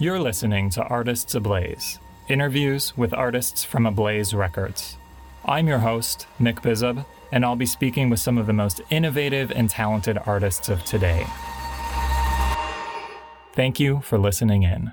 You're listening to Artists Ablaze, interviews with artists from Ablaze Records. I'm your host, Nick Bizub, and I'll be speaking with some of the most innovative and talented artists of today. Thank you for listening in.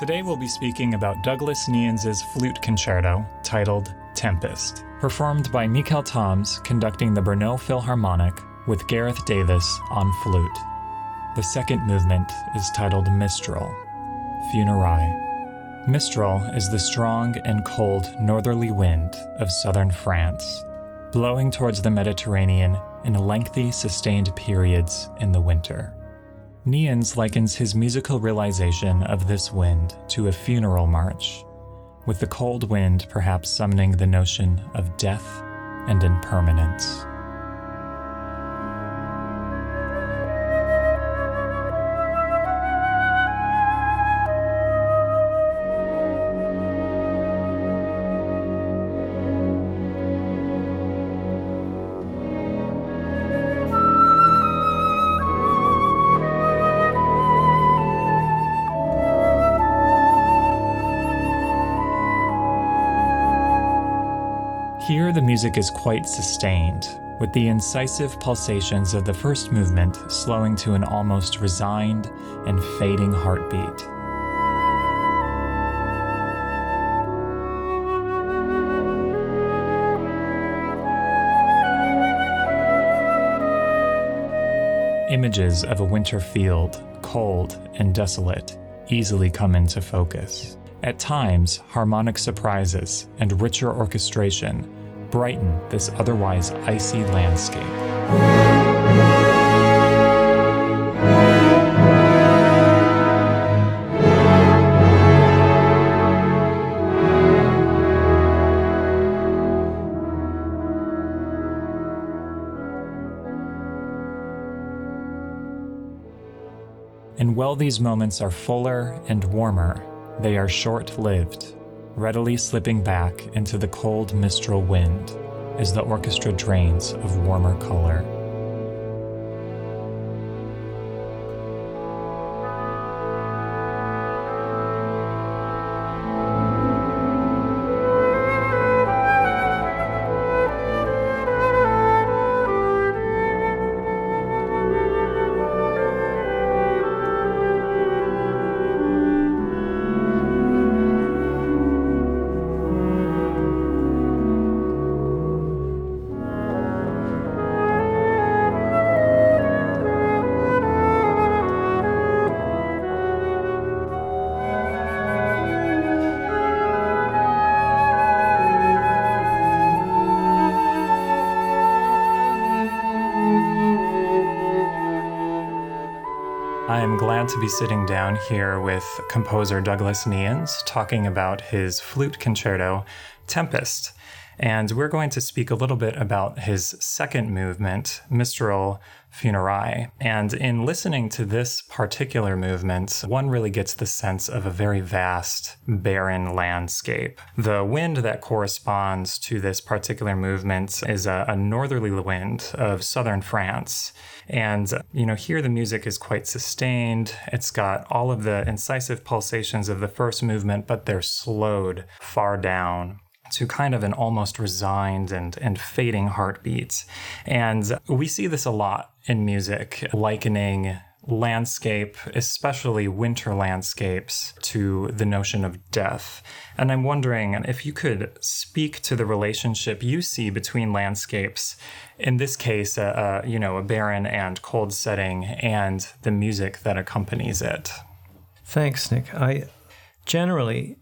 Today we'll be speaking about Douglas Knehans's flute concerto titled Tempest, performed by Mikel Toms conducting the Brno Philharmonic with Gareth Davis on flute. The second movement is titled Mistral, Funérailles. Mistral is the strong and cold northerly wind of southern France, blowing towards the Mediterranean in lengthy, sustained periods in the winter. Knehans likens his musical realization of this wind to a funeral march, with the cold wind perhaps summoning the notion of death and impermanence. Here, the music is quite sustained, with the incisive pulsations of the first movement slowing to an almost resigned and fading heartbeat. Images of a winter field, cold and desolate, easily come into focus. At times, harmonic surprises and richer orchestration brighten this otherwise icy landscape. And while these moments are fuller and warmer, they are short lived, readily slipping back into the cold mistral wind as the orchestra drains of warmer color. Glad to be sitting down here with composer Douglas Knehans talking about his flute concerto, Tempest. And we're going to speak a little bit about his second movement, Mistral Funérailles. And in listening to this particular movement, one really gets the sense of a very vast, barren landscape. The wind that corresponds to this particular movement is a, a northerly wind of southern France. And, you know, here the music is quite sustained. It's got all of the incisive pulsations of the first movement, but they're slowed far down to kind of an almost resigned and, and fading heartbeat. And we see this a lot in music, likening landscape, especially winter landscapes, to the notion of death. And I'm wondering if you could speak to the relationship you see between landscapes, in this case, uh, uh, you know, a barren and cold setting, and the music that accompanies it. Thanks, Nick. I generally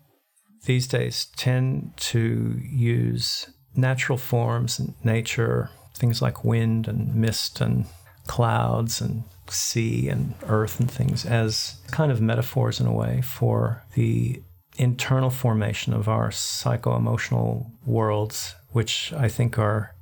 these days tend to use natural forms and nature, things like wind and mist and clouds and sea and earth and things as kind of metaphors in a way for the internal formation of our psycho emotional worlds, which I think are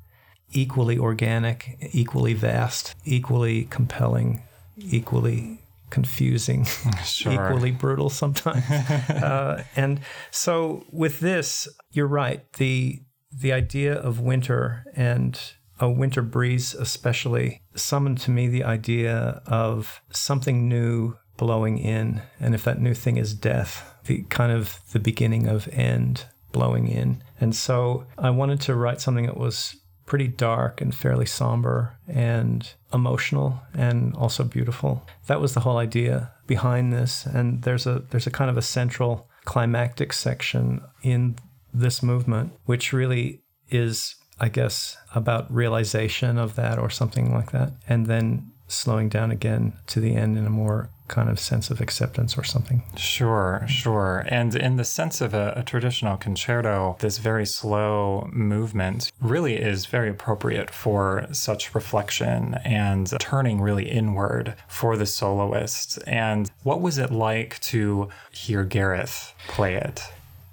equally organic, equally vast, equally compelling, equally confusing, sure. equally brutal sometimes. uh, and so with this, you're right. The the idea of winter and a winter breeze especially summoned to me the idea of something new blowing in and if that new thing is death the kind of the beginning of end blowing in and so i wanted to write something that was pretty dark and fairly somber and emotional and also beautiful. That was the whole idea behind this. And there's a there's a kind of a central climactic section in this movement, which really is, I guess, about realization of that or something like that. And then slowing down again to the end in a more kind of sense of acceptance or something. Sure, sure. And in the sense of a, a, traditional concerto, this very slow movement really is very appropriate for such reflection and turning really inward for the soloist. And what was it like to hear Gareth play it?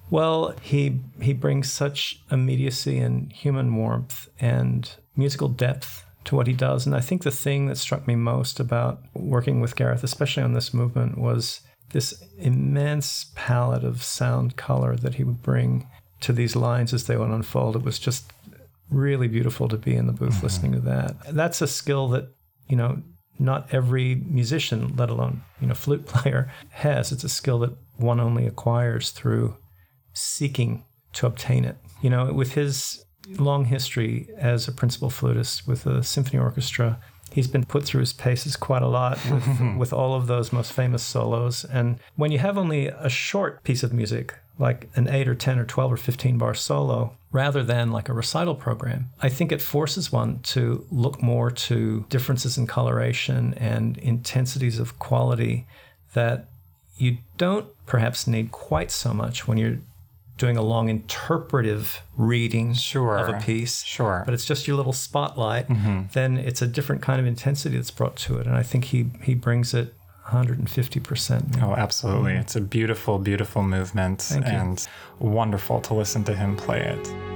Well, he he brings such immediacy and human warmth and musical depth to what he does. And I think the thing that struck me most about working with Gareth, especially on this movement, was this immense palette of sound color that he would bring to these lines as they would unfold. It was just really beautiful to be in the booth mm-hmm. listening to that. That's a skill that, you know, not every musician, let alone, you know, flute player has. It's a skill that one only acquires through seeking to obtain it. You know, with his long history as a principal flutist with a symphony orchestra. He's been put through his paces quite a lot with, with all of those most famous solos. And when you have only a short piece of music, like an 8 or 10 or 12 or 15 bar solo, rather than like a recital program, I think it forces one to look more to differences in coloration and intensities of quality that you don't perhaps need quite so much when you're doing a long interpretive reading sure. of a piece, sure. but it's just your little spotlight, mm-hmm. then it's a different kind of intensity that's brought to it. And I think he he brings it 150%. Oh, absolutely. Mm-hmm. It's a beautiful, beautiful movement and wonderful to listen to him play it.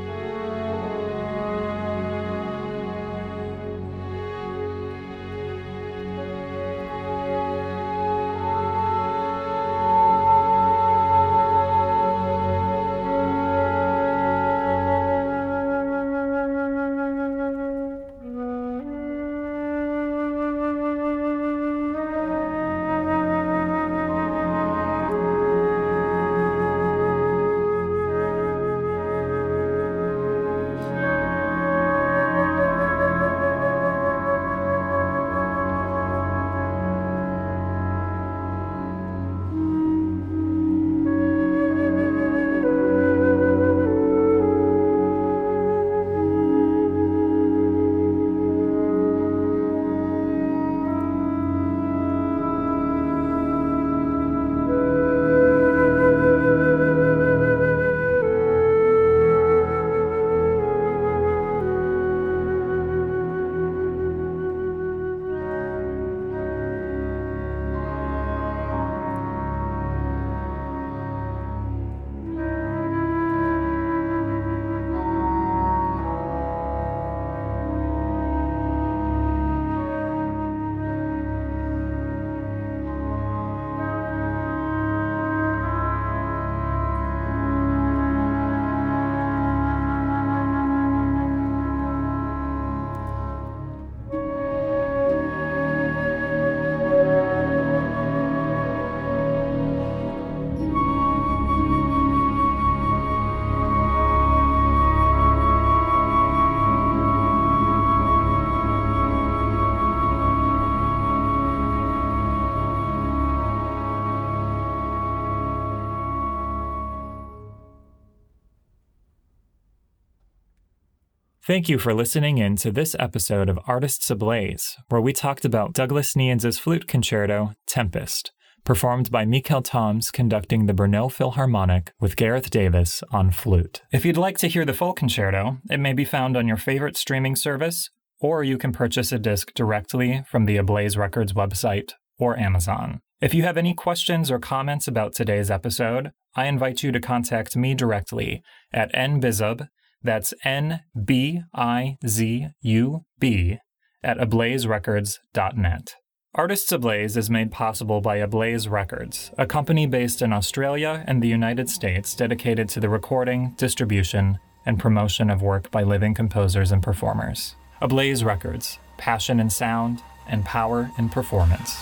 Thank you for listening in to this episode of Artists Ablaze, where we talked about Douglas Knehans's flute concerto, Tempest, performed by Mikel Toms conducting the Brno Philharmonic with Gareth Davis on flute. If you'd like to hear the full concerto, it may be found on your favorite streaming service, or you can purchase a disc directly from the Ablaze Records website or Amazon. If you have any questions or comments about today's episode, I invite you to contact me directly at nbizub, that's N B I Z U B, at ablazerecords.net. Artists Ablaze is made possible by Ablaze Records, a company based in Australia and the United States dedicated to the recording, distribution, and promotion of work by living composers and performers. Ablaze Records, passion in sound and power in performance.